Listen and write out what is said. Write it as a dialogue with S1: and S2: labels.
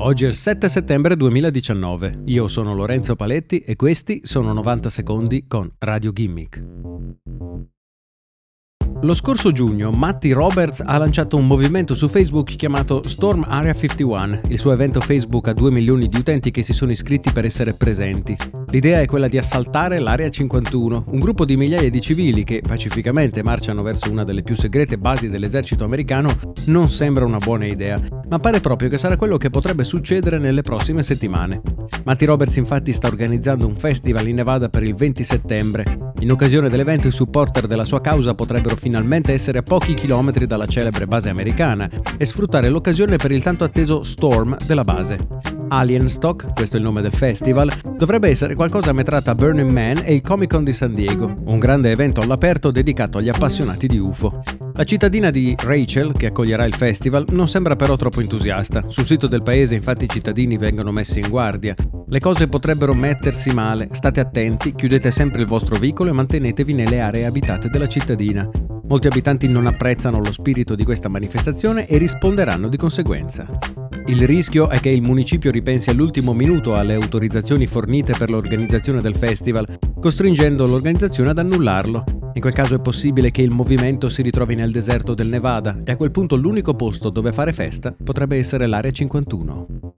S1: Oggi è il 7 settembre 2019. Io sono Lorenzo Paletti e questi sono 90 secondi con Radio Gimmick. Lo scorso giugno Matti Roberts ha lanciato un movimento su Facebook chiamato Storm Area 51. Il suo evento Facebook ha 2 milioni di utenti che si sono iscritti per essere presenti. L'idea è quella di assaltare l'Area 51, un gruppo di migliaia di civili che pacificamente marciano verso una delle più segrete basi dell'esercito americano non sembra una buona idea, ma pare proprio che sarà quello che potrebbe succedere nelle prossime settimane. Matti Roberts infatti sta organizzando un festival in Nevada per il 20 settembre. In occasione dell'evento i supporter della sua causa potrebbero finalmente essere a pochi chilometri dalla celebre base americana e sfruttare l'occasione per il tanto atteso Storm della base. Alien Stock, questo è il nome del festival, dovrebbe essere qualcosa a metà tra Burning Man e il Comic Con di San Diego, un grande evento all'aperto dedicato agli appassionati di UFO. La cittadina di Rachel, che accoglierà il festival, non sembra però troppo entusiasta. Sul sito del paese infatti i cittadini vengono messi in guardia. Le cose potrebbero mettersi male, state attenti, chiudete sempre il vostro veicolo e mantenetevi nelle aree abitate della cittadina. Molti abitanti non apprezzano lo spirito di questa manifestazione e risponderanno di conseguenza. Il rischio è che il municipio ripensi all'ultimo minuto alle autorizzazioni fornite per l'organizzazione del festival, costringendo l'organizzazione ad annullarlo. In quel caso è possibile che il movimento si ritrovi nel deserto del Nevada e a quel punto l'unico posto dove fare festa potrebbe essere l'Area 51.